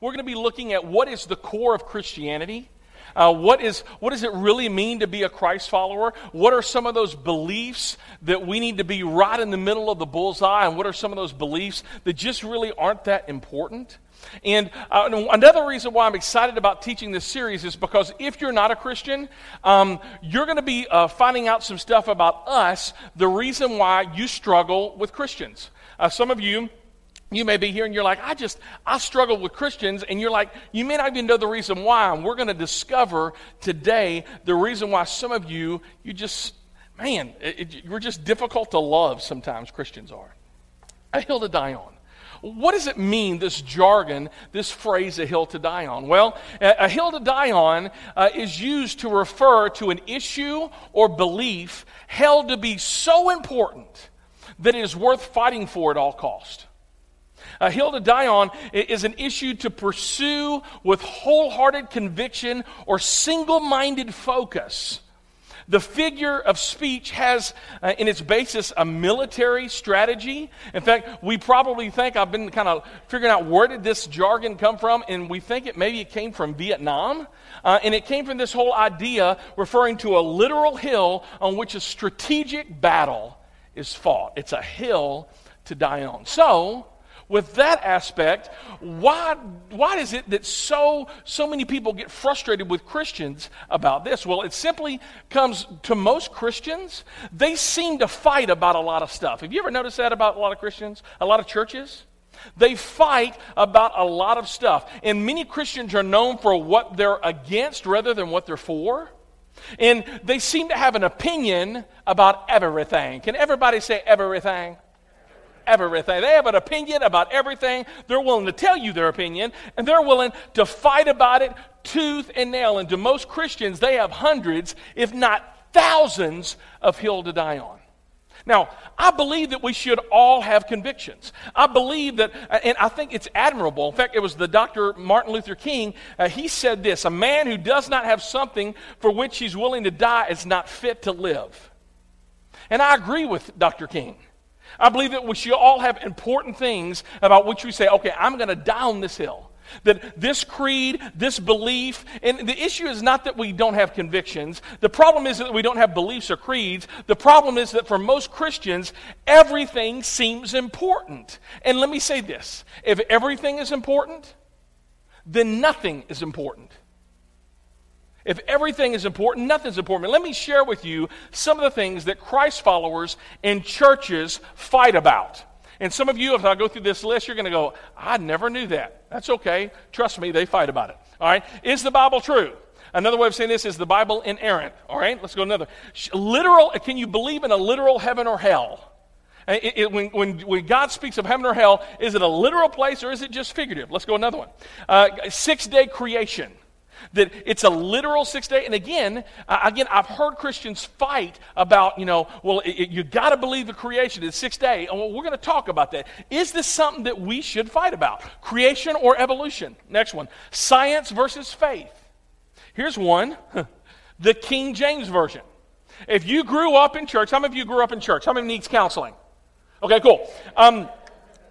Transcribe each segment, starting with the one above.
we're going to be looking at what is the core of Christianity. Uh, what, is, what does it really mean to be a Christ follower? What are some of those beliefs that we need to be right in the middle of the bullseye? And what are some of those beliefs that just really aren't that important? And uh, another reason why I'm excited about teaching this series is because if you're not a Christian, um, you're going to be uh, finding out some stuff about us, the reason why you struggle with Christians. Uh, some of you, you may be here and you're like, I just, I struggle with Christians. And you're like, you may not even know the reason why. And we're going to discover today the reason why some of you, you just, man, it, it, you're just difficult to love sometimes, Christians are. A hill to die on. What does it mean, this jargon, this phrase, a hill to die on? Well, a, hill to die on uh, is used to refer to an issue or belief held to be so important that it is worth fighting for at all cost. A hill to die on is an issue to pursue with wholehearted conviction or single minded focus the figure of speech has uh, in its basis a military strategy. In fact, we probably think, I've been kind of figuring out where did this jargon come from, and we think it maybe it came from Vietnam. Uh, and it came from this whole idea referring to a literal hill on which a strategic battle is fought. It's a hill to die on. So, with that aspect, why, why is it that so, so many people get frustrated with Christians about this? Well, it simply comes to most Christians, they seem to fight about a lot of stuff. Have you ever noticed that about a lot of Christians, a lot of churches? They fight about a lot of stuff. And many Christians are known for what they're against rather than what they're for. And they seem to have an opinion about everything. Can everybody say everything? Everything. They have an opinion about everything. They're willing to tell you their opinion, and they're willing to fight about it tooth and nail. And to most Christians, they have hundreds, if not thousands, of hill to die on. Now, I believe that we should all have convictions. I believe that, and I think it's admirable. In fact, it was the Dr. Martin Luther King. Uh, he said this A man who does not have something for which he's willing to die is not fit to live. And I agree with Dr. King. I believe that we should all have important things about which we say, okay, I'm going to die on this hill. That this creed, this belief, and the issue is not that we don't have convictions. The problem is that we don't have beliefs or creeds. The problem is that for most Christians, everything seems important. And let me say this if everything is important, then nothing is important. If everything is important, nothing's important. Let me share with you some of the things that Christ followers and churches fight about. And some of you, if I go through this list, you're going to go, I never knew that. That's okay. Trust me, they fight about it. All right? Is the Bible true? Another way of saying this is the Bible inerrant. All right? Let's go another. Literal, can you believe in a literal heaven or hell? It, it, when, when, when, God speaks of heaven or hell, is it a literal place or is it just figurative? Let's go another one. Uh, six day creation. That it's a literal six day. And again, uh, again, I've heard Christians fight about, you know, well, it, it, you got to believe the creation is six day. And well, we're going to talk about that. Is this something that we should fight about? Creation or evolution? Next one. Science versus faith. Here's one the King James Version. If you grew up in church, how many of you grew up in church? How many needs counseling? Okay, cool. Um,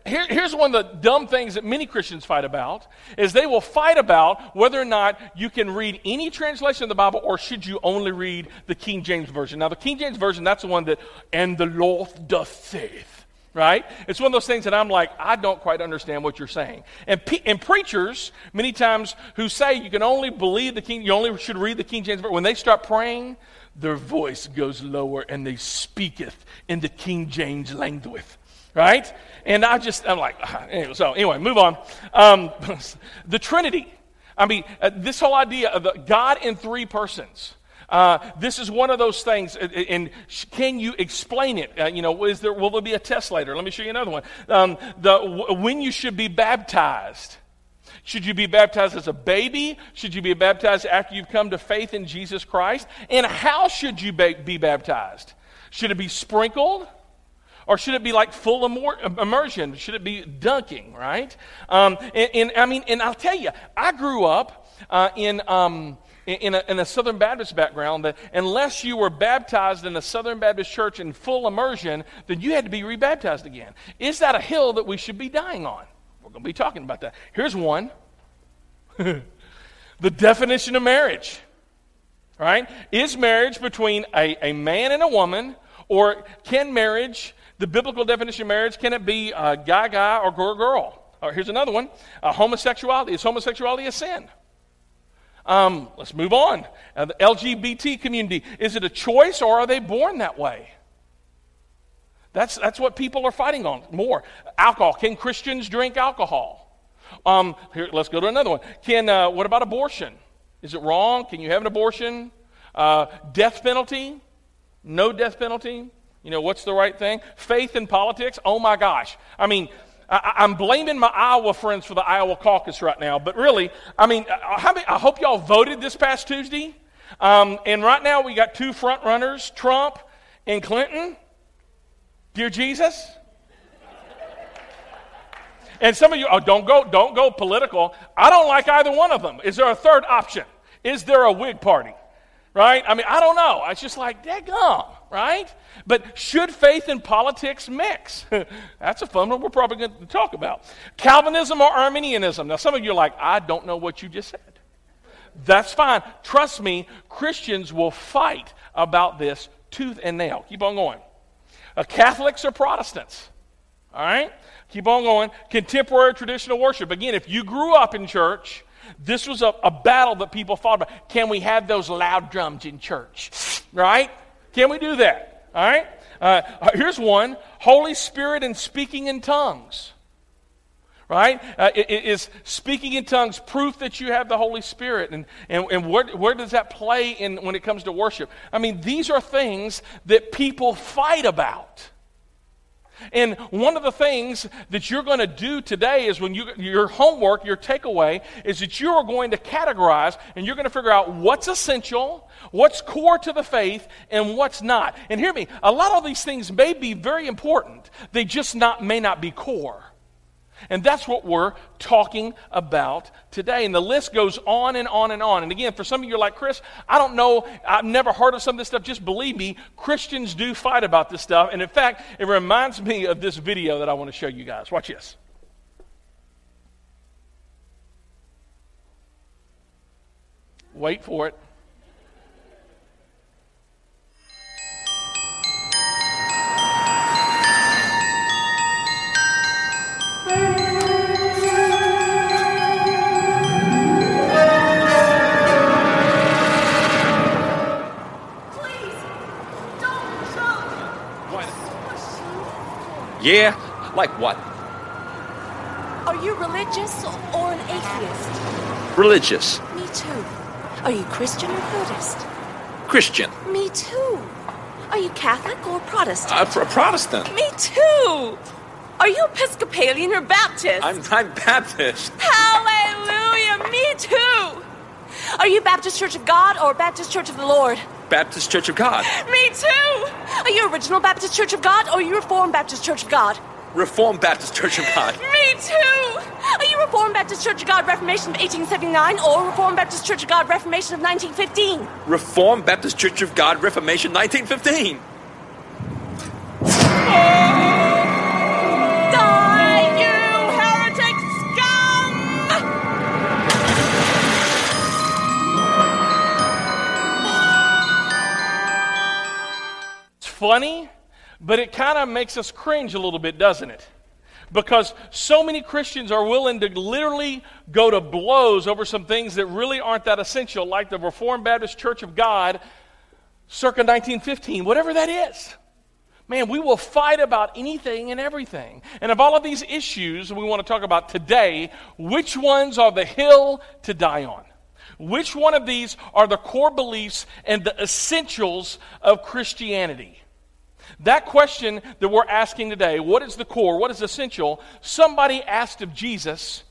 here, here's one of the dumb things that many Christians fight about is they will fight about whether or not you can read any translation of the Bible or should you only read the King James Version. Now, the King James Version, that's the one that, and the Lord doth saith, right? It's one of those things that I'm like, I don't quite understand what you're saying. And, pe- and preachers, many times, who say you can only believe the King, you only should read the King James Version, when they start praying, their voice goes lower and they speaketh in the King James language right? And I just, I'm like, anyway, so anyway, move on. Um, the Trinity. I mean, uh, this whole idea of the God in three persons. Uh, this is one of those things, uh, uh, and can you explain it? Uh, you know, is there will there be a test later? Let me show you another one. Um, the when you should be baptized. Should you be baptized as a baby? Should you be baptized after you've come to faith in Jesus Christ? And how should you be baptized? Should it be sprinkled? Or should it be like full immersion? Should it be dunking, right? Um, and, and, I mean, and I'll tell you, I grew up uh, in. Um, in a, in a, Southern Baptist background that unless you were baptized in a Southern Baptist church in full immersion, then you had to be rebaptized again. Is that a hill that we should be dying on? We're going to be talking about that. Here's one the definition of marriage. Right? Is marriage between a, a man and a woman, or can marriage, the biblical definition of marriage, can it be a guy, guy, or girl, girl? Or here's another one uh, homosexuality. Is homosexuality a sin? Um, let's move on. Uh, the LGBT community, is it a choice or are they born that way? That's, that's what people are fighting on more. Alcohol. Can Christians drink alcohol? Um, here, let's go to another one. Can, uh, what about abortion? Is it wrong? Can you have an abortion? Uh, death penalty? No death penalty? You know, what's the right thing? Faith in politics? Oh my gosh. I mean, I, am blaming my Iowa friends for the Iowa caucus right now, but really, I mean, I, I hope y'all voted this past Tuesday. Um, and right now, we got two front runners Trump and Clinton. Dear Jesus? And some of you, oh, don't go, don't go political. I don't like either one of them. Is there a third option? Is there a Whig party? Right? I mean, I don't know. It's just like, daggum, right? But should faith and politics mix? That's a fun one we're probably going to talk about. Calvinism or Arminianism? Now, some of you are like, I don't know what you just said. That's fine. Trust me, Christians will fight about this tooth and nail. Keep on going. Uh, Catholics or Protestants? All right? Keep on going. Contemporary traditional worship. Again, if you grew up in church, this was a, a battle that people fought about. Can we have those loud drums in church? Right? Can we do that? All right? Uh, here's one Holy Spirit and speaking in tongues. Right? Uh, is speaking in tongues proof that you have the Holy Spirit? And, and, and where, where does that play in when it comes to worship? I mean, these are things that people fight about. And one of the things that you're going to do today is when you, your homework, your takeaway, is that you are going to categorize and you're going to figure out what's essential, what's core to the faith, and what's not. And hear me, a lot of these things may be very important, they just not, may not be core. And that's what we're talking about today. And the list goes on and on and on. And again, for some of you are like, Chris, I don't know, I've never heard of some of this stuff. Just believe me, Christians do fight about this stuff. And in fact, it reminds me of this video that I want to show you guys. Watch this. Wait for it. Yeah? Like what? Are you religious or an atheist? Religious. Me too. Are you Christian or Buddhist? Christian. Me too. Are you Catholic or Protestant? Uh, a Protestant. Me too. Are you Episcopalian or Baptist? I'm, I'm Baptist. Hallelujah. Me too. Are you Baptist Church of God or Baptist Church of the Lord? Baptist Church of God. Me too! Are you Original Baptist Church of God or are you Reformed Baptist Church of God? Reformed Baptist Church of God. Me too! Are you Reformed Baptist Church of God Reformation of 1879 or Reformed Baptist Church of God Reformation of 1915? Reformed Baptist Church of God Reformation 1915. Funny, but it kind of makes us cringe a little bit, doesn't it? Because so many Christians are willing to literally go to blows over some things that really aren't that essential, like the Reformed Baptist Church of God circa 1915, whatever that is. Man, we will fight about anything and everything. And of all of these issues we want to talk about today, which ones are the hill to die on? Which one of these are the core beliefs and the essentials of Christianity? That question that we're asking today, what is the core, what is essential, somebody asked of Jesus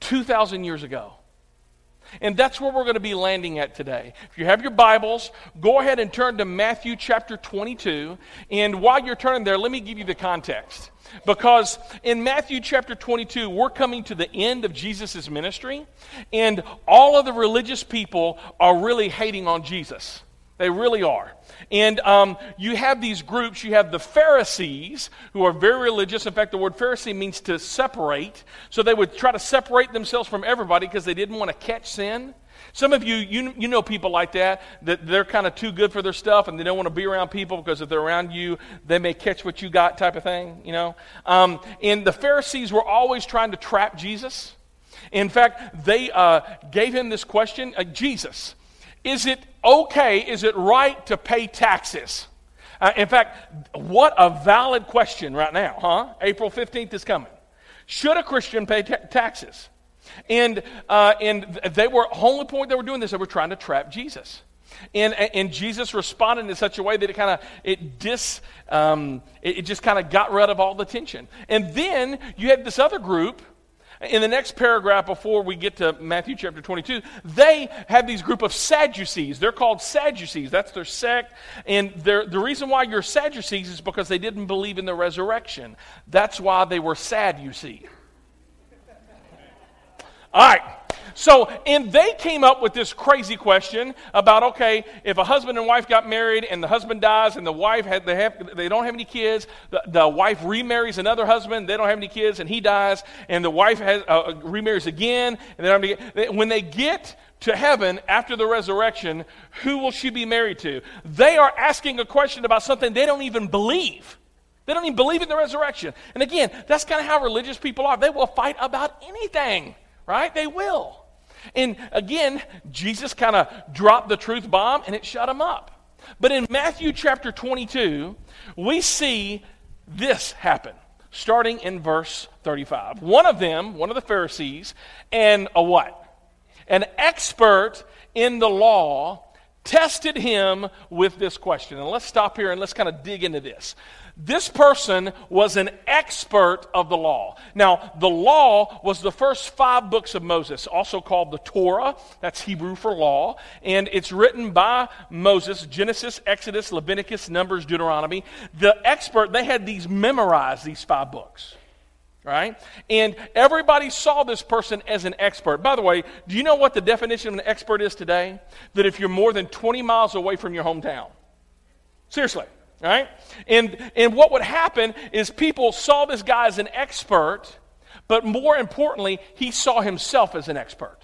2,000 years ago. And that's where we're going to be landing at today. If you have your Bibles, go ahead and turn to Matthew chapter 22. And while you're turning there, let me give you the context. Because in Matthew chapter 22, we're coming to the end of Jesus' ministry, and all of the religious people are really hating on Jesus. They really are. And um, you have these groups. You have the Pharisees, who are very religious. In fact, the word Pharisee means to separate. So they would try to separate themselves from everybody because they didn't want to catch sin. Some of you, you, you know people like that, that they're kind of too good for their stuff and they don't want to be around people because if they're around you, they may catch what you got type of thing, you know. Um, and the Pharisees were always trying to trap Jesus. In fact, they uh, gave him this question uh, Jesus, is it okay, is it right to pay taxes? Uh, in fact, what a valid question right now, huh? April 15th is coming. Should a Christian pay ta- taxes? And, uh, and they were, only point they were doing this, they were trying to trap Jesus. And, and Jesus responded in such a way that it kind of it dis um, it, it just kind of got rid of all the tension. And then you had this other group in the next paragraph before we get to Matthew chapter 22, they have these group of Sadducees. They're called Sadducees. That's their sect. And the reason why you're Sadducees is because they didn't believe in the resurrection. That's why they were sad, you see. All right. So, and they came up with this crazy question about okay, if a husband and wife got married and the husband dies and the wife had, they, have, they don't have any kids, the, the wife remarries another husband, they don't have any kids, and he dies, and the wife has, uh, remarries again, and they don't have any, when they get to heaven after the resurrection, who will she be married to? They are asking a question about something they don't even believe. They don't even believe in the resurrection. And again, that's kind of how religious people are. They will fight about anything, right? They will. And again, Jesus kind of dropped the truth bomb and it shut him up. But in Matthew chapter 22, we see this happen, starting in verse 35. One of them, one of the Pharisees, and a what? An expert in the law tested him with this question. And let's stop here and let's kind of dig into this. This person was an expert of the law. Now, the law was the first five books of Moses, also called the Torah. That's Hebrew for law. And it's written by Moses Genesis, Exodus, Leviticus, Numbers, Deuteronomy. The expert, they had these memorized, these five books. Right? And everybody saw this person as an expert. By the way, do you know what the definition of an expert is today? That if you're more than 20 miles away from your hometown. Seriously right? And, and what would happen is people saw this guy as an expert, but more importantly, he saw himself as an expert.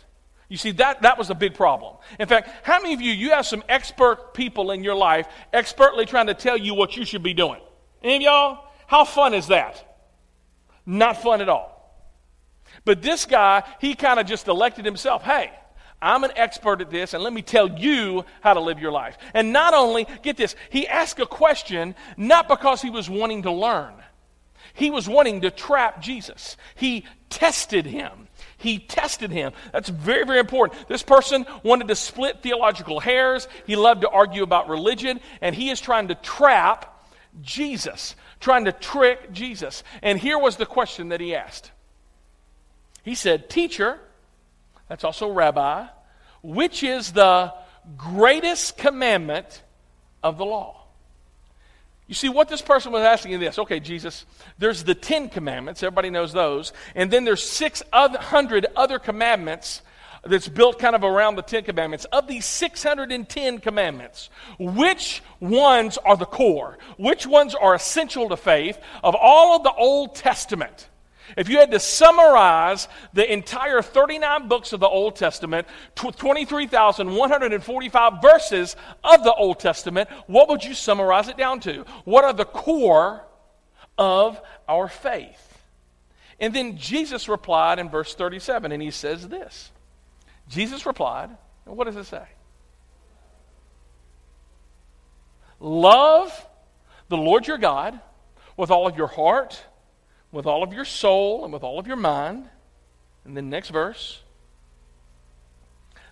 You see, that, that was a big problem. In fact, how many of you, you have some expert people in your life expertly trying to tell you what you should be doing? Any of y'all? How fun is that? Not fun at all. But this guy, he kind of just elected himself. Hey, I'm an expert at this, and let me tell you how to live your life. And not only, get this, he asked a question not because he was wanting to learn, he was wanting to trap Jesus. He tested him. He tested him. That's very, very important. This person wanted to split theological hairs. He loved to argue about religion, and he is trying to trap Jesus, trying to trick Jesus. And here was the question that he asked He said, Teacher, that's also rabbi, which is the greatest commandment of the law. You see, what this person was asking is this okay, Jesus, there's the Ten Commandments, everybody knows those, and then there's 600 other commandments that's built kind of around the Ten Commandments. Of these 610 commandments, which ones are the core? Which ones are essential to faith of all of the Old Testament? If you had to summarize the entire 39 books of the Old Testament, 23,145 verses of the Old Testament, what would you summarize it down to? What are the core of our faith? And then Jesus replied in verse 37, and he says this Jesus replied, what does it say? Love the Lord your God with all of your heart with all of your soul and with all of your mind. And then next verse.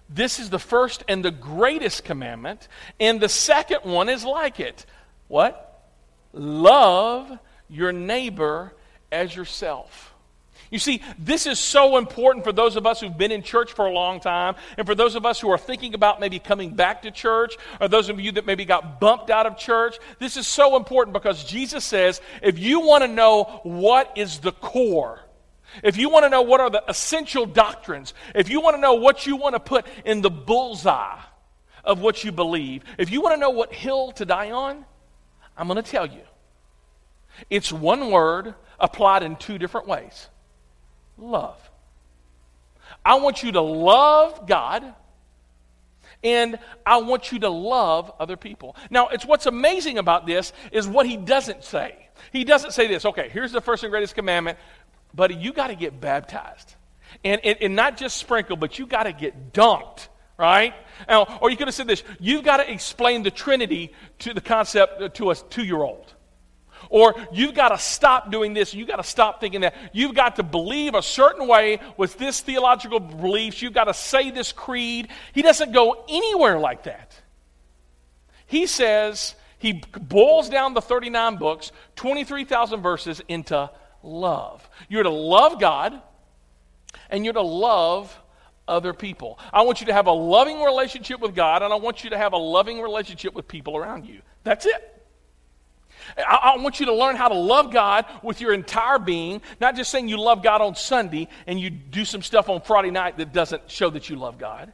This is the first and the greatest commandment, and the second one is like it. What? Love your neighbor as yourself. You see, this is so important for those of us who've been in church for a long time, and for those of us who are thinking about maybe coming back to church, or those of you that maybe got bumped out of church. This is so important because Jesus says if you want to know what is the core, if you want to know what are the essential doctrines, if you want to know what you want to put in the bullseye, of what you believe, if you want to know what hill to die on, I'm going to tell you. It's one word applied in two different ways love. I want you to love God and I want you to love other people. Now, it's what's amazing about this is what he doesn't say. He doesn't say this, okay, here's the first and greatest commandment, buddy, you got to get baptized. And, and, and, not just sprinkled, but you got to get dunked, right? Now, or you could have said this you've got to explain the Trinity to the concept uh, to a two year old. Or you've got to stop doing this. You've got to stop thinking that. You've got to believe a certain way with this theological beliefs. You've got to say this creed. He doesn't go anywhere like that. He says, he boils down the 39 books, 23,000 verses into love. You're to love God and you're to love other people. I want you to have a loving relationship with God and I want you to have a loving relationship with people around you. That's it. I, I, want you to learn how to love God with your entire being, not just saying you love God on Sunday and you do some stuff on Friday night that doesn't show that you love God.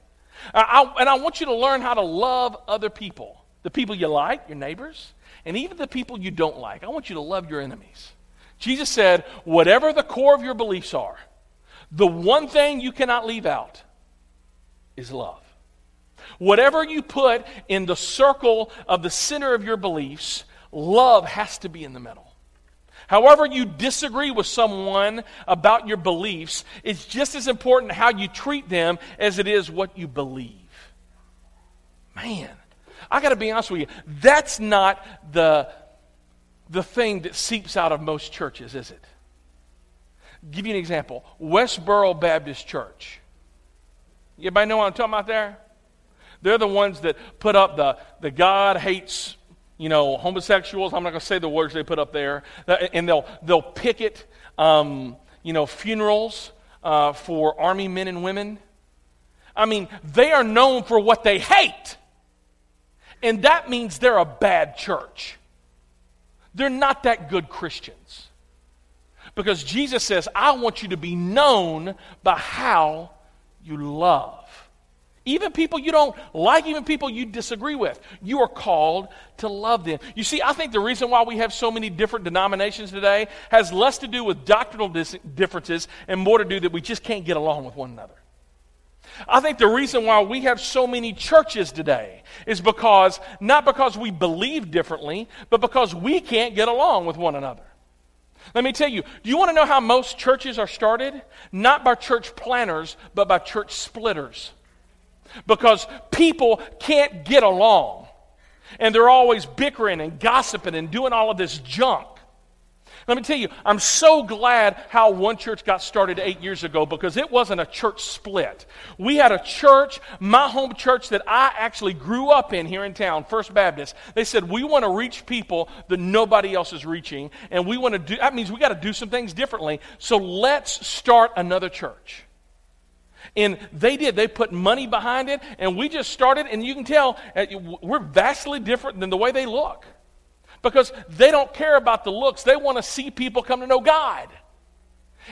I, and I want you to learn how to love other people the people you like, your neighbors, and even the people you don't like. I want you to love your enemies. Jesus said, whatever the core of your beliefs are, the one thing you cannot leave out is love. Whatever you put in the circle of the center of your beliefs, love has to be in the middle. However, you disagree with someone about your beliefs, it's just as important how you treat them as it is what you believe. Man, I got to be honest with you. That's not the, the thing that seeps out of most churches, is it? give you an example Westboro Baptist Church. Anybody know what I'm talking about there? They're the ones that put up the, the God hates you know, homosexuals. I'm not going to say the words they put up there. And they'll, they'll picket, um, you know, funerals uh, for Army men and women. I mean, they are known for what they hate. And that means they're a bad church. They're not that good Christians. Because Jesus says, I want you to be known by how you love. Even people you don't like, even people you disagree with, you are called to love them. You see, I think the reason why we have so many different denominations today has less to do with doctrinal dis- differences and more to do that we just can't get along with one another. I think the reason why we have so many churches today is because, not because we believe differently, but because we can't get along with one another. Let me tell you, do you want to know how most churches are started? Not by church planners, but by church splitters because people can't get along. And they're always bickering and gossiping and doing all of this junk. Let me tell you, I'm so glad how one church got started eight years ago because it wasn't a church split. We had a church, my home church that I actually grew up in here in town, First Baptist. They said, We want to reach people that nobody else is reaching, and we want to do that means we got to do some things differently. So let's start another church. And they did. They put money behind it, and we just started, and you can tell uh, we're vastly different than the way they look. Because they don't care about the looks, they want to see people come to know God.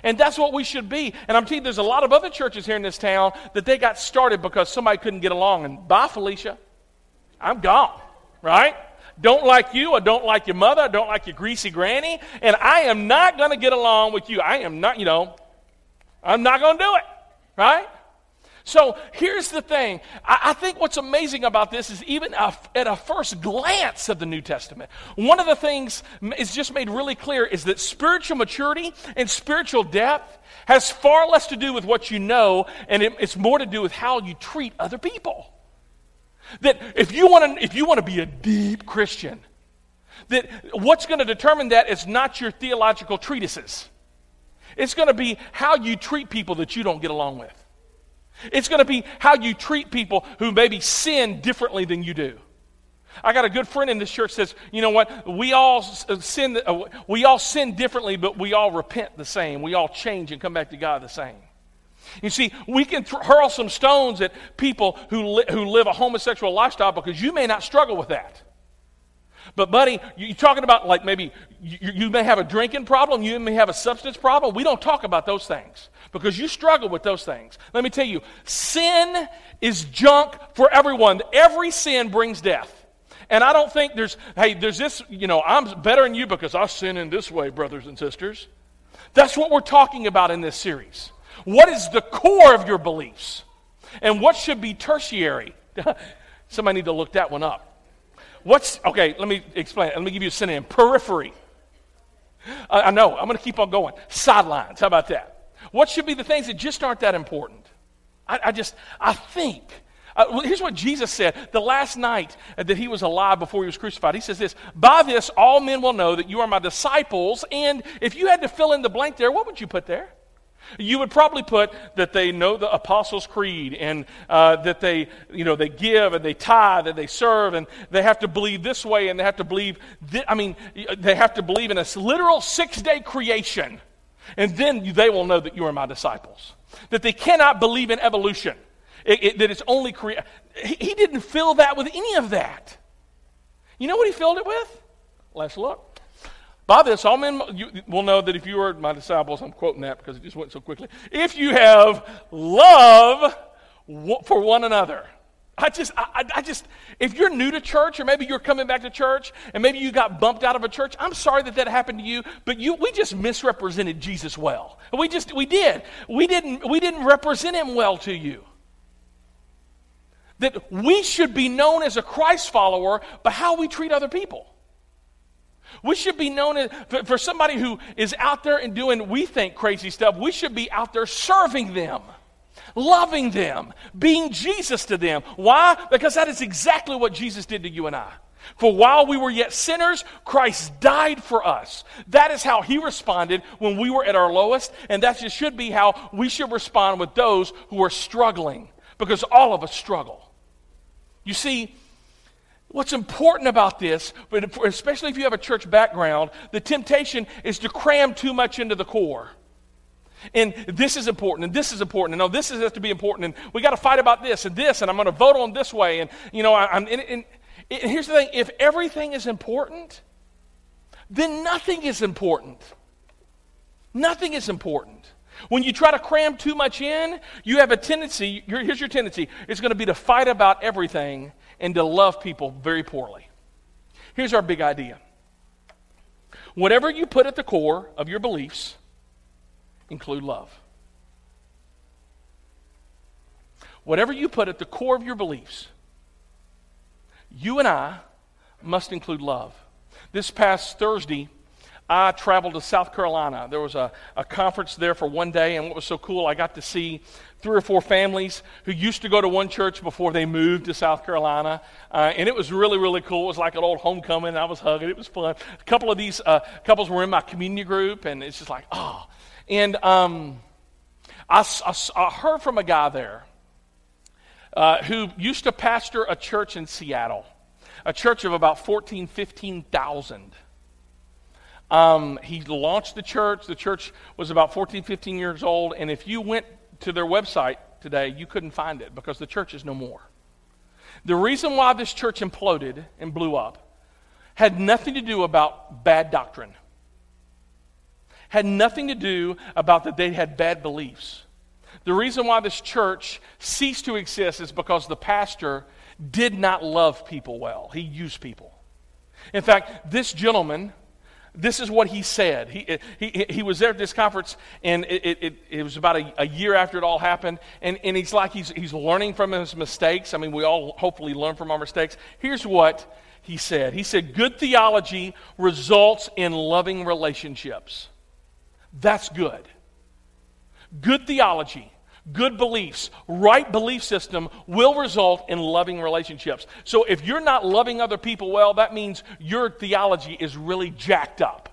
And that's what we should be. And I'm telling you, there's a lot of other churches here in this town that they got started because somebody couldn't get along. And bye, Felicia. I'm gone, right? Don't like you. I don't like your mother. I don't like your greasy granny. And I am not going to get along with you. I am not, you know, I'm not going to do it. Right? So here's the thing. I, I, think what's amazing about this is even a, at a first glance of the New Testament, one of the things is just made really clear is that spiritual maturity and spiritual depth has far less to do with what you know, and it, it's more to do with how you treat other people. That if you want to, if you want to be a deep Christian, that what's going to determine that is not your theological treatises. It's going to be how you treat people that you don't get along with. It's going to be how you treat people who maybe sin differently than you do. I got a good friend in this church says, you know what? We all uh, sin. Uh, we all sin differently, but we all repent the same. We all change and come back to God the same. You see, we can th- hurl some stones at people who, li- who live a homosexual lifestyle because you may not struggle with that. But, buddy, you're talking about like maybe you, you may have a drinking problem, you may have a substance problem. We don't talk about those things because you struggle with those things. Let me tell you, sin is junk for everyone. Every sin brings death. And I don't think there's, hey, there's this, you know, I'm better than you because I sin in this way, brothers and sisters. That's what we're talking about in this series. What is the core of your beliefs? And what should be tertiary? Somebody need to look that one up. What's, okay, let me explain. Let me give you a synonym periphery. I, I know, I'm going to keep on going. Sidelines, how about that? What should be the things that just aren't that important? I, I just, I think. Uh, well, here's what Jesus said the last night that he was alive before he was crucified. He says this By this, all men will know that you are my disciples. And if you had to fill in the blank there, what would you put there? You would probably put that they know the Apostles' Creed and uh, that they, you know, they give and they tithe and they serve and they have to believe this way and they have to believe, th- I mean, they have to believe in a literal six day creation. And then they will know that you are my disciples. That they cannot believe in evolution, it, it, that it's only creation. He, he didn't fill that with any of that. You know what he filled it with? Let's look. By this, all men will know that if you are my disciples, I'm quoting that because it just went so quickly. If you have love for one another. I just, I, I, just, if you're new to church, or maybe you're coming back to church, and maybe you got bumped out of a church, I'm sorry that that happened to you, but you, we just misrepresented Jesus well. We just, we did. We didn't, we didn't represent him well to you. That we should be known as a Christ follower by how we treat other people. We should be known as, for, somebody who is out there and doing, we think, crazy stuff, we should be out there serving them loving them, being Jesus to them. Why? Because that is exactly what Jesus did to you and I. For while we were yet sinners, Christ died for us. That is how he responded when we were at our lowest, and that just should be how we should respond with those who are struggling, because all of us struggle. You see, What's important about this, but especially if you have a church background, the temptation is to cram too much into the core. And this is important, and this is important, and no, this is to be important, and we got to fight about this and this, and I'm going to vote on this way, and you know, I, am and here's the thing: if everything is important, then nothing is important. Nothing is important. When you try to cram too much in, you have a tendency. Here's your tendency: it's going to be to fight about everything and to love people very poorly. Here's our big idea whatever you put at the core of your beliefs, include love. Whatever you put at the core of your beliefs, you and I must include love. This past Thursday, I traveled to South Carolina. There was a, a conference there for one day, and what was so cool, I got to see three or four families who used to go to one church before they moved to South Carolina. Uh, and it was really, really cool. It was like an old homecoming. I was hugging. It was fun. A couple of these uh, couples were in my community group, and it's just like, oh. And um, I, I, I, heard from a guy there uh, who used to pastor a church in Seattle, a church of about 14, 15,000. Um, he launched the church. The church was about 14, 15 years old. And if you went to their website today, you couldn't find it because the church is no more. The reason why this church imploded and blew up had nothing to do about bad doctrine. Had nothing to do about that they had bad beliefs. The reason why this church ceased to exist is because the pastor did not love people well. He used people. In fact, this gentleman this is what he said. He, he, he was there at this conference, and it, it, it was about a, a, year after it all happened. And, and he's like, he's, he's learning from his mistakes. I mean, we all hopefully learn from our mistakes. Here's what he said He said, Good theology results in loving relationships. That's good. Good theology good beliefs, right belief system will result in loving relationships. So if you're not loving other people well, that means your theology is really jacked up.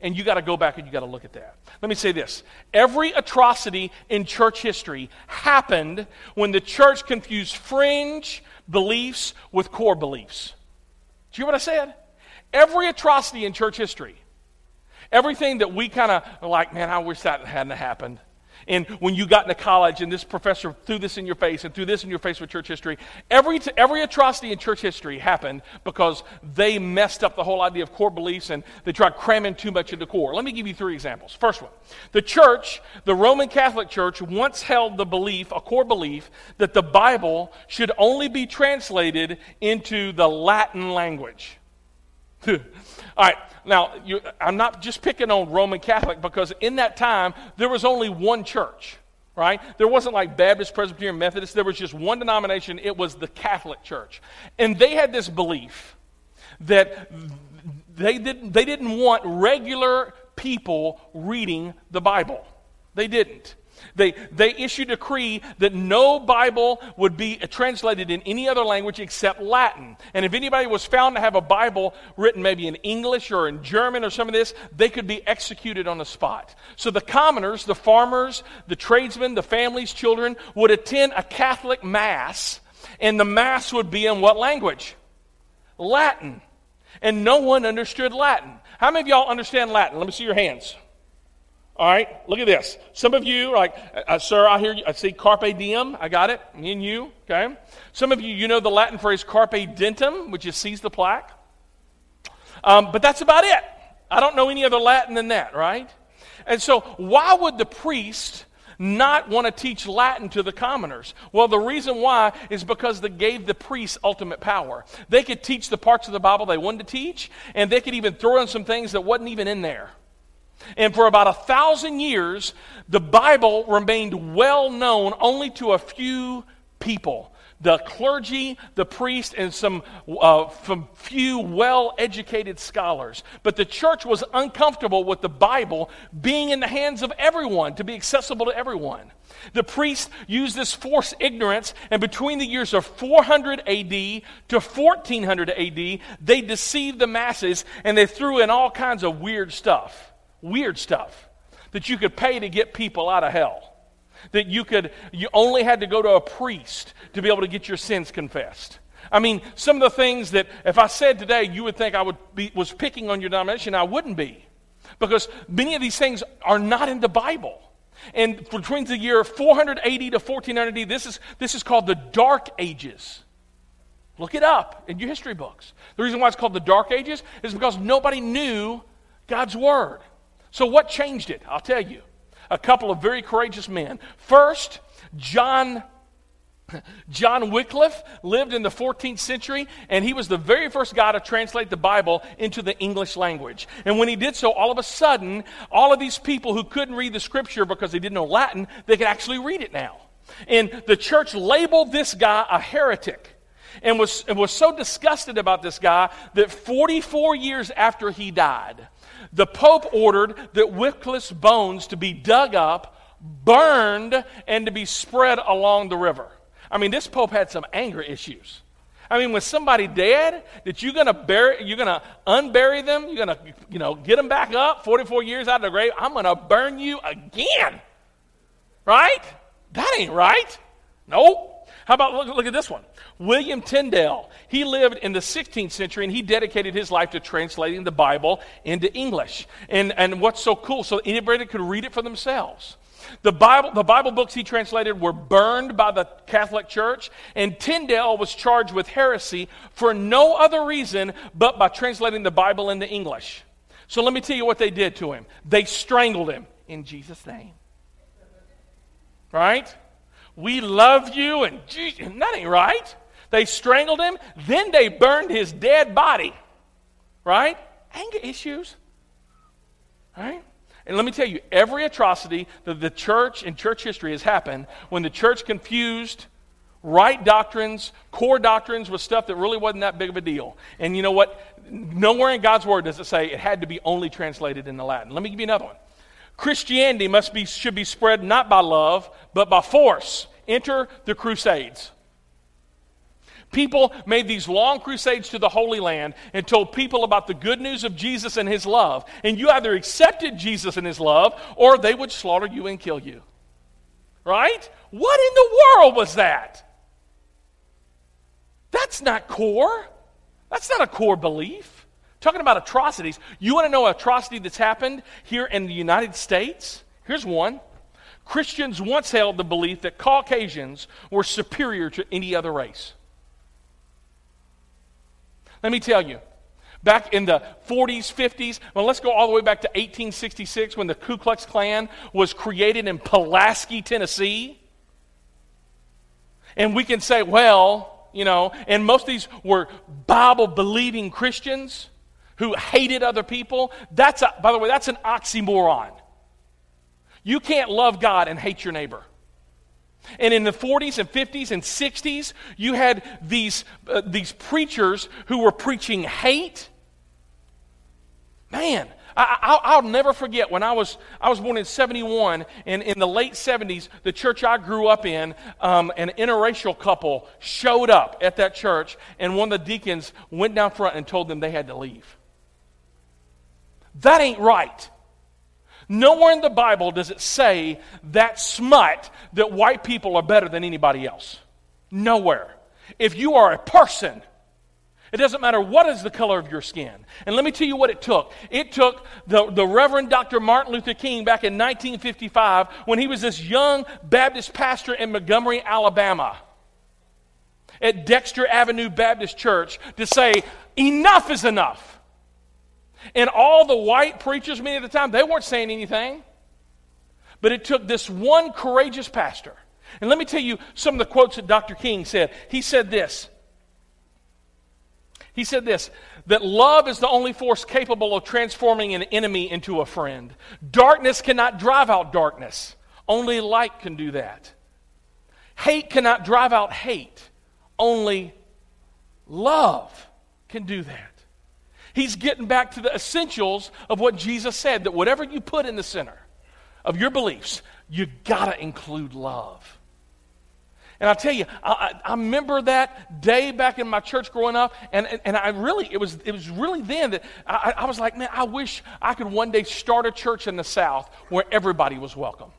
And you got to go back and you got to look at that. Let me say this every atrocity in church history happened when the church confused fringe beliefs with core beliefs. Do you hear what I said? Every atrocity in church history, everything that we kind of like, man, I wish that hadn't happened and when you got into college and this professor threw this in your face and threw this in your face with church history. Every, t- every atrocity in church history happened because they messed up the whole idea of core beliefs and they tried cramming too much into core. Let me give you three examples. First one the church, the Roman Catholic Church, once held the belief, a core belief, that the Bible should only be translated into the Latin language. All right, now you, I'm not just picking on Roman Catholic because in that time there was only one church, right? There wasn't like Baptist, Presbyterian, Methodist. There was just one denomination. It was the Catholic Church, and they had this belief that they didn't they didn't want regular people reading the Bible. They didn't. They, they issued a decree that no Bible would be translated in any other language except Latin. And if anybody was found to have a Bible written maybe in English or in German or some of this, they could be executed on the spot. So the commoners, the farmers, the tradesmen, the families, children would attend a Catholic Mass, and the Mass would be in what language? Latin. And no one understood Latin. How many of y'all understand Latin? Let me see your hands. All right, look at this. Some of you like, uh, sir, I hear you. I see carpe diem. I got it. Me and you. Okay. Some of you, you know the Latin phrase carpe dentum, which is seize the plaque. Um, but that's about it. I don't know any other Latin than that, right? And so, why would the priest not want to teach Latin to the commoners? Well, the reason why is because they gave the priests ultimate power. They could teach the parts of the Bible they wanted to teach, and they could even throw in some things that wasn't even in there. And for about a thousand years, the Bible remained well known only to a few people the clergy, the priest, and some, uh, some few well educated scholars. But the church was uncomfortable with the Bible being in the hands of everyone, to be accessible to everyone. The priests used this forced ignorance, and between the years of 400 AD to 1400 AD, they deceived the masses and they threw in all kinds of weird stuff weird stuff that you could pay to get people out of hell. That you could, you only had to go to a priest to be able to get your sins confessed. I mean, some of the things that if I said today, you would think I would be, was picking on your denomination, I wouldn't be. Because many of these things are not in the Bible. And between the year 480 to 1400 this is, this is called the Dark Ages. Look it up in your history books. The reason why it's called the Dark Ages is because nobody knew God's Word. So, what changed it? I'll tell you. A couple of very courageous men. First, John John Wycliffe lived in the 14th century, and he was the very first guy to translate the Bible into the English language. And when he did so, all of a sudden, all of these people who couldn't read the scripture because they didn't know Latin, they could actually read it now. And the church labeled this guy a heretic and was, and was so disgusted about this guy that 44 years after he died, the Pope ordered that Wycliffe's bones to be dug up, burned, and to be spread along the river. I mean, this Pope had some anger issues. I mean, with somebody dead, that you're gonna bury, you're gonna unbury them, you're gonna, you know, get them back up 44 years out of the grave. I'm gonna burn you again, right? That ain't right. Nope. How about look, look at this one? William Tyndale. He lived in the 16th century and he dedicated his life to translating the Bible into English. And, and what's so cool, so anybody could read it for themselves. The Bible, the Bible books he translated were burned by the Catholic Church, and Tyndale was charged with heresy for no other reason but by translating the Bible into English. So let me tell you what they did to him. They strangled him in Jesus' name. Right? We love you, and Jesus, that ain't right. They strangled him, then they burned his dead body. Right? Anger issues. Right? And let me tell you, every atrocity that the church in church history has happened when the church confused right doctrines, core doctrines with stuff that really wasn't that big of a deal. And you know what? Nowhere in God's word does it say it had to be only translated into Latin. Let me give you another one. Christianity must be, should be spread not by love, but by force. Enter the Crusades. People made these long crusades to the Holy Land and told people about the good news of Jesus and his love. And you either accepted Jesus and his love or they would slaughter you and kill you. Right? What in the world was that? That's not core. That's not a core belief. Talking about atrocities. You want to know an atrocity that's happened here in the United States? Here's one Christians once held the belief that Caucasians were superior to any other race. Let me tell you, back in the 40s, 50s, well, let's go all the way back to 1866 when the Ku Klux Klan was created in Pulaski, Tennessee. And we can say, well, you know, and most of these were Bible believing Christians who hated other people. That's, a, by the way, that's an oxymoron. You can't love God and hate your neighbor. And in the 40s and 50s and 60s, you had these, uh, these preachers who were preaching hate. Man, I, will never forget when I was, I was born in 71, and in the late 70s, the church I grew up in, um, an interracial couple showed up at that church, and one of the deacons went down front and told them they had to leave. That ain't right. Nowhere in the Bible does it say that smut that white people are better than anybody else. Nowhere. If you are a person, it doesn't matter what is the color of your skin. And let me tell you what it took. It took the, the Reverend Dr. Martin Luther King back in 1955 when he was this young Baptist pastor in Montgomery, Alabama, at Dexter Avenue Baptist Church to say, enough is enough. And all the white preachers, many of the time, they weren't saying anything. But it took this one courageous pastor. And let me tell you some of the quotes that Dr. King said. He said this. He said this that love is the only force capable of transforming an enemy into a friend. Darkness cannot drive out darkness, only light can do that. Hate cannot drive out hate, only love can do that. He's getting back to the essentials of what Jesus said that whatever you put in the center of your beliefs, you got to include love. And I tell you, I, I, remember that day back in my church growing up, and, and, and I really, it was, it was really then that I, I was like, man, I wish I could one day start a church in the South where everybody was welcome.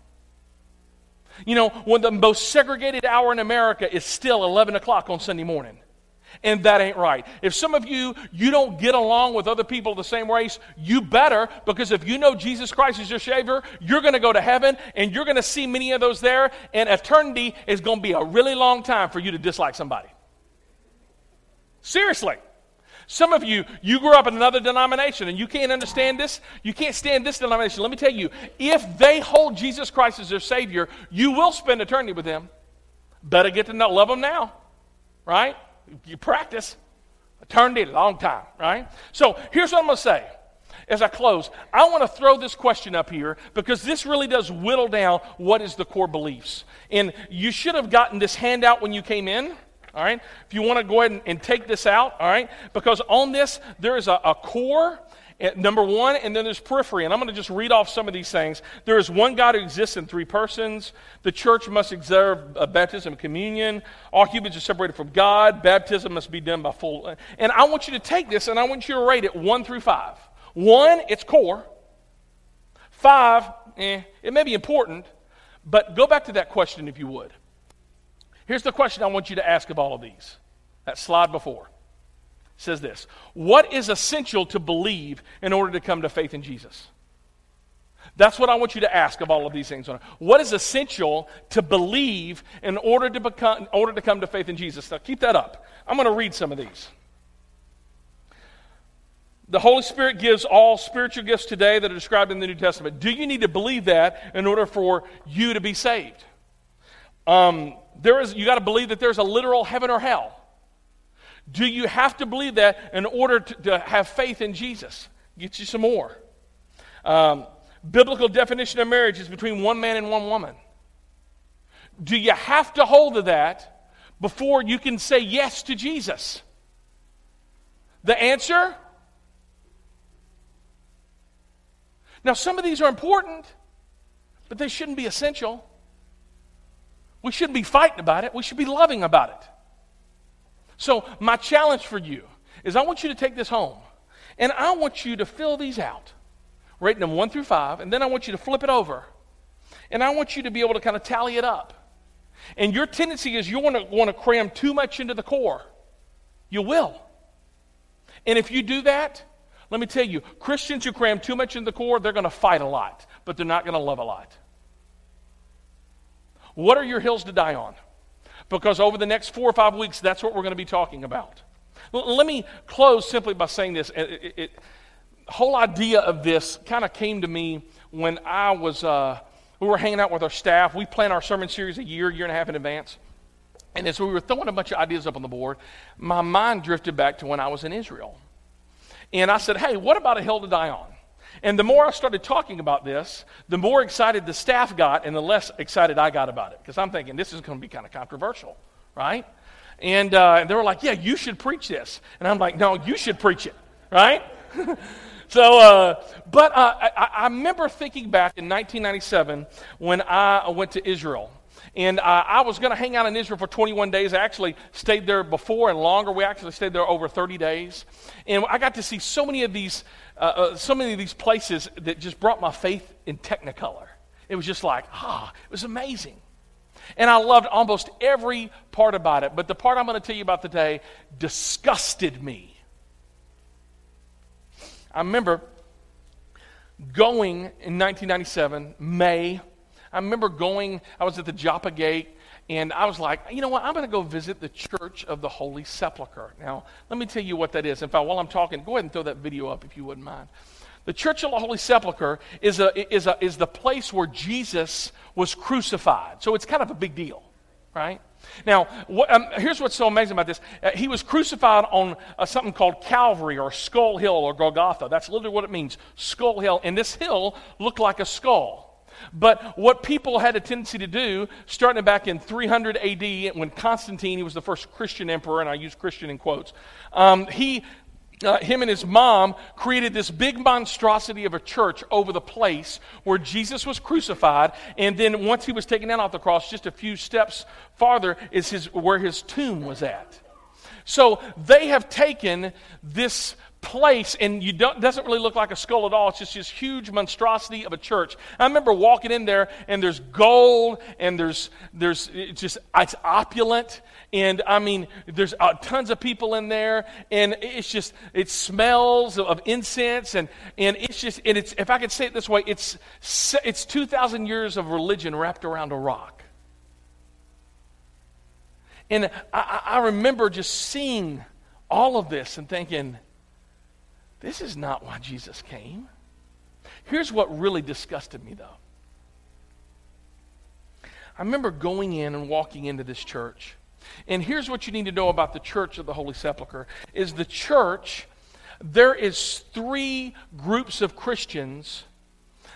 You know, when the most segregated hour in America is still 11 o'clock on Sunday morning and that ain't right. If some of you, you don't get along with other people of the same race, you better, because if you know Jesus Christ is your Savior, you're going to go to heaven and you're going to see many of those there, and eternity is going to be a really long time for you to dislike somebody. Seriously. Some of you, you grew up in another denomination and you can't understand this. You can't stand this denomination. Let me tell you, if they hold Jesus Christ as their Savior, you will spend eternity with them. Better get to know, love them now, right? You practice. Eternity, a long time, right? So here's what I'm going to say as I close. I want to throw this question up here because this really does whittle down what is the core beliefs. And you should have gotten this handout when you came in. All right. If you want to go ahead and, and take this out, all right, because on this there is a, a core Eh, number one, and then there's periphery. And I'm going to just read off some of these things. There is one God who exists in three persons. The church must observe uh, baptism and communion. All humans are separated from God. Baptism must be done by full. Uh, and I want you to take this and I want you to rate it one through five. One, it's core. Five, eh, it may be important, but go back to that question if you would. Here's the question I want you to ask of all of these. That slide before says this What is essential to believe in order to come to faith in Jesus? That's what I want you to ask of all of these things. What is essential to believe in order to, become, in order to come to faith in Jesus? Now, keep that up. I'm going to read some of these. The Holy Spirit gives all spiritual gifts today that are described in the New Testament. Do you need to believe that in order for you to be saved? Um, there is, you got to believe that there's a literal heaven or hell. Do you have to believe that in order to, to have faith in Jesus? Get you some more. Um, biblical definition of marriage is between one man and one woman. Do you have to hold to that before you can say yes to Jesus? The answer? Now, some of these are important, but they shouldn't be essential. We shouldn't be fighting about it, we should be loving about it. So, my challenge for you is I want you to take this home and I want you to fill these out, rating them one through five, and then I want you to flip it over. And I want you to be able to kind of tally it up. And your tendency is you want to want to cram too much into the core. You will. And if you do that, let me tell you, Christians who cram too much into the core, they're going to fight a lot, but they're not going to love a lot. What are your hills to die on? Because over the next four or five weeks, that's what we're going to be talking about. Let me close simply by saying this. It, it whole idea of this kind of came to me when I was, uh, we were hanging out with our staff. We plan our sermon series a year, year and a half in advance. And as we were throwing a bunch of ideas up on the board, my mind drifted back to when I was in Israel. And I said, hey, what about a hill to die on? And the more I started talking about this, the more excited the staff got and the less excited I got about it. Because I'm thinking, this is going to be kind of controversial, right? And uh, they were like, yeah, you should preach this. And I'm like, no, you should preach it, right? so, uh, but uh, I, I remember thinking back in 1997 when I went to Israel. And uh, I was going to hang out in Israel for 21 days. I actually stayed there before and longer. We actually stayed there over 30 days. And I got to see so many of these, uh, uh, so many of these places that just brought my faith in technicolor. It was just like, ah, it was amazing. And I loved almost every part about it. But the part I'm going to tell you about today disgusted me. I remember going in 1997, May. I remember going, I was at the Joppa Gate, and I was like, you know what, I'm going to go visit the Church of the Holy Sepulchre. Now, let me tell you what that is. In fact, while I'm talking, go ahead and throw that video up if you wouldn't mind. The Church of the Holy Sepulchre is, a, is, a, is the place where Jesus was crucified. So it's kind of a big deal, right? Now, what, um, here's what's so amazing about this. Uh, he was crucified on uh, something called Calvary or Skull Hill or Golgotha. That's literally what it means Skull Hill. And this hill looked like a skull. But what people had a tendency to do, starting back in 300 AD, when Constantine, he was the first Christian emperor, and I use Christian in quotes, um, he uh, him and his mom created this big monstrosity of a church over the place where Jesus was crucified. And then once he was taken down off the cross, just a few steps farther is his, where his tomb was at. So they have taken this place and you don't doesn't really look like a skull at all. It's just this huge monstrosity of a church. I remember walking in there and there's gold and there's there's it's just it's opulent. And I mean, there's uh, tons of people in there, and it's just it smells of incense, and and it's just and it's if I could say it this way, it's it's two thousand years of religion wrapped around a rock. And I, I remember just seeing all of this and thinking, this is not why Jesus came. Here's what really disgusted me, though. I remember going in and walking into this church and here's what you need to know about the church of the Holy Sepulchre is the church there is three groups of Christians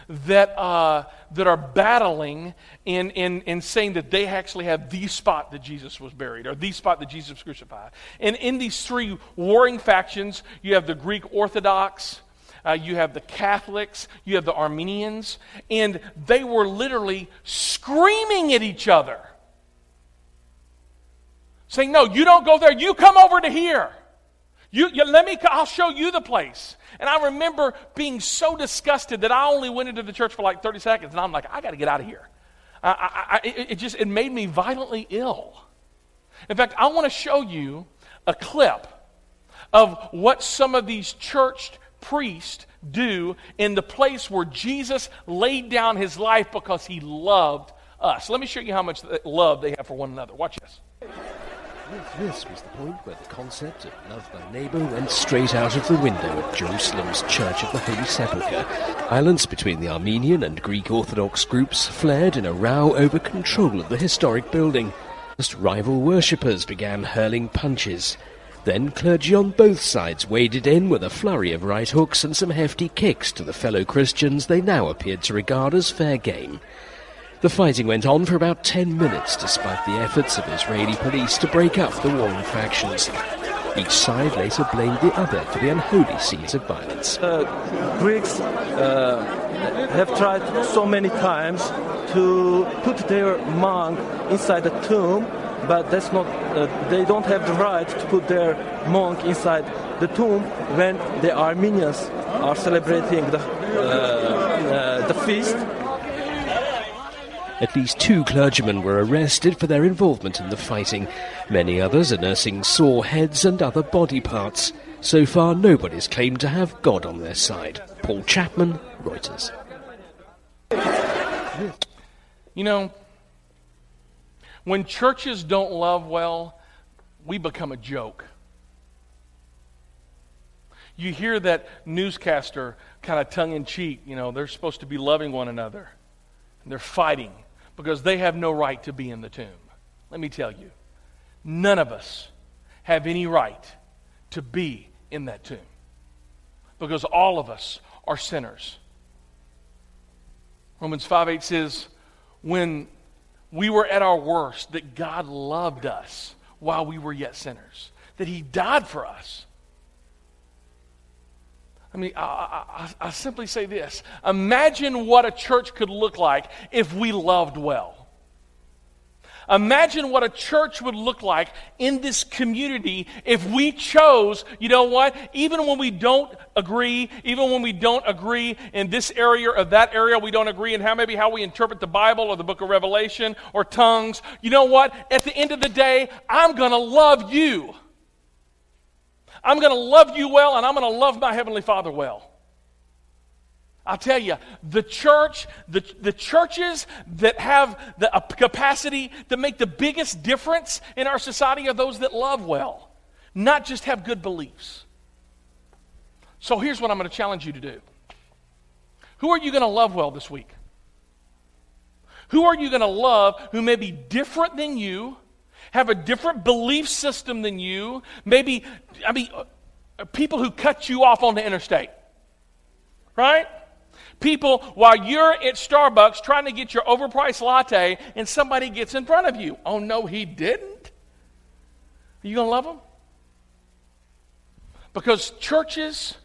that, uh, that are battling in, in, in saying that they actually have the spot that Jesus was buried or the spot that Jesus was crucified. And in these three warring factions, you have the Greek Orthodox, uh, you have the Catholics, you have the Armenians, and they were literally screaming at each other saying, No, you don't go there. You come over to here. You, you, let me, I'll show you the place. And I remember being so disgusted that I only went into the church for like 30 seconds, and I'm like, I got to get out of here. I, I, it, it just, it made me violently ill. In fact, I want to show you a clip of what some of these church priests do in the place where Jesus laid down his life because he loved us. Let me show you how much love they have for one another. Watch this. This was the point where the concept of love thy neighbour went straight out of the window at Jerusalem's Church of the Holy Sepulchre. Violence between the Armenian and Greek Orthodox groups flared in a row over control of the historic building. First, rival worshippers began hurling punches. Then clergy on both sides waded in with a flurry of right hooks and some hefty kicks to the fellow Christians they now appeared to regard as fair game. The fighting went on for about 10 minutes despite the efforts of Israeli police to break up the warring factions. Each side later blamed the other for the unholy scenes of violence. Uh, Greeks uh, have tried so many times to put their monk inside the tomb, but that's not. Uh, they don't have the right to put their monk inside the tomb when the Armenians are celebrating the uh, uh, the feast at least two clergymen were arrested for their involvement in the fighting. Many others are nursing sore heads and other body parts. So far, nobody's claimed to have God on their side. Paul Chapman, Reuters. You know, When churches don't love well, we become a joke. You hear that newscaster kind of tongue in cheek, you know, they're supposed to be loving one another. And they're fighting because they have no right to be in the tomb. Let me tell you, none of us have any right to be in that tomb because all of us are sinners. Romans 5 8 says, When we were at our worst, that God loved us while we were yet sinners, that He died for us. I mean, I, I, I, simply say this Imagine what a church could look like if we loved well. Imagine what a church would look like in this community if we chose, you know what, even when we don't agree, even when we don't agree in this area or that area, we don't agree in how maybe how we interpret the Bible or the book of Revelation or tongues. You know what? At the end of the day, I'm going to love you. I'm going to love you well, and I'm going to love my Heavenly Father well. I'll tell you, the church, the, the churches that have the uh, capacity to make the biggest difference in our society are those that love well, not just have good beliefs. So here's what I'm going to challenge you to do. Who are you going to love well this week? Who are you going to love who may be different than you, have a different belief system than you, maybe, I mean, uh, people who cut you off on the interstate? Right? People, while you're at Starbucks trying to get your overpriced latte and somebody gets in front of you. Oh, no, he didn't. Are you going to love them? Because churches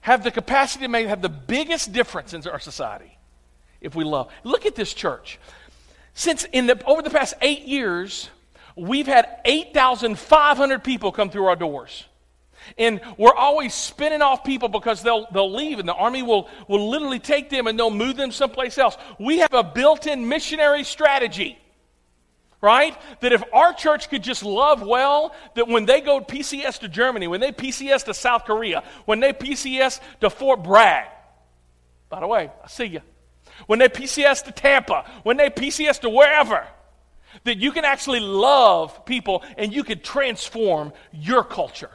have the capacity to make, have the biggest difference in our society if we love. Look at this church. Since in the, over the past eight years, we've had 8,500 people come through our doors. And we're always spinning off people because they'll, they'll leave and the army will, will literally take them and they'll move them someplace else. We have a built in missionary strategy, right? That if our church could just love well, that when they go PCS to Germany, when they PCS to South Korea, when they PCS to Fort Bragg, by the way, I see you. When they PCS to Tampa, when they PCS to wherever, that you can actually love people and you can transform your culture.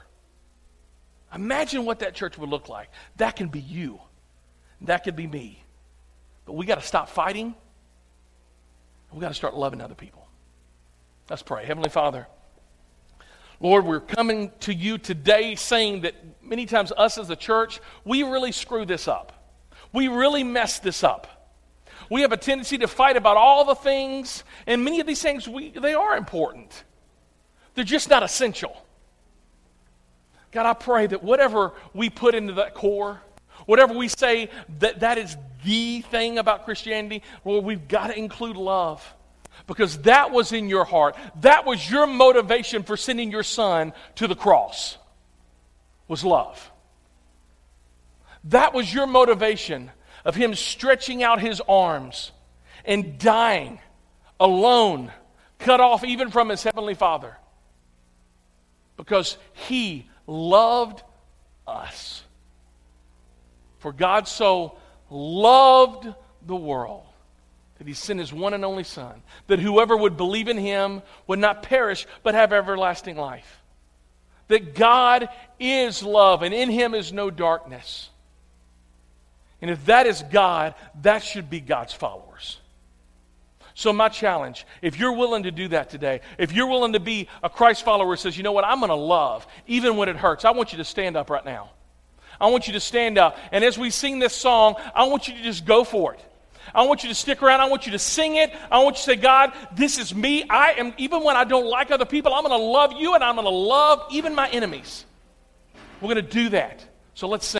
Imagine what that church would look like. That can be you. That could be me. But we got to stop fighting. We got to start loving other people. Let's pray. Heavenly Father, Lord, we're coming to you today saying that many times us as a church, we really screw this up. We really mess this up. We have a tendency to fight about all the things, and many of these things, we, they are important. They're just not essential. God, I pray that whatever we put into that core, whatever we say that that is the thing about Christianity, well, we've got to include love. Because that was in your heart. That was your motivation for sending your son to the cross. Was love. That was your motivation of him stretching out his arms and dying alone, cut off even from his heavenly Father. Because he loved us. For God so loved the world that he sent his one and only Son, that whoever would believe in him would not perish but have everlasting life. That God is love and in him is no darkness. And if that is God, that should be God's followers. So, my challenge, if you're willing to do that today, if you're willing to be a Christ follower says, you know what, I'm going to love even when it hurts, I want you to stand up right now. I want you to stand up. And as we sing this song, I want you to just go for it. I want you to stick around. I want you to sing it. I want you to say, God, this is me. I am, even when I don't like other people, I'm going to love you and I'm going to love even my enemies. We're going to do that. So let's sing.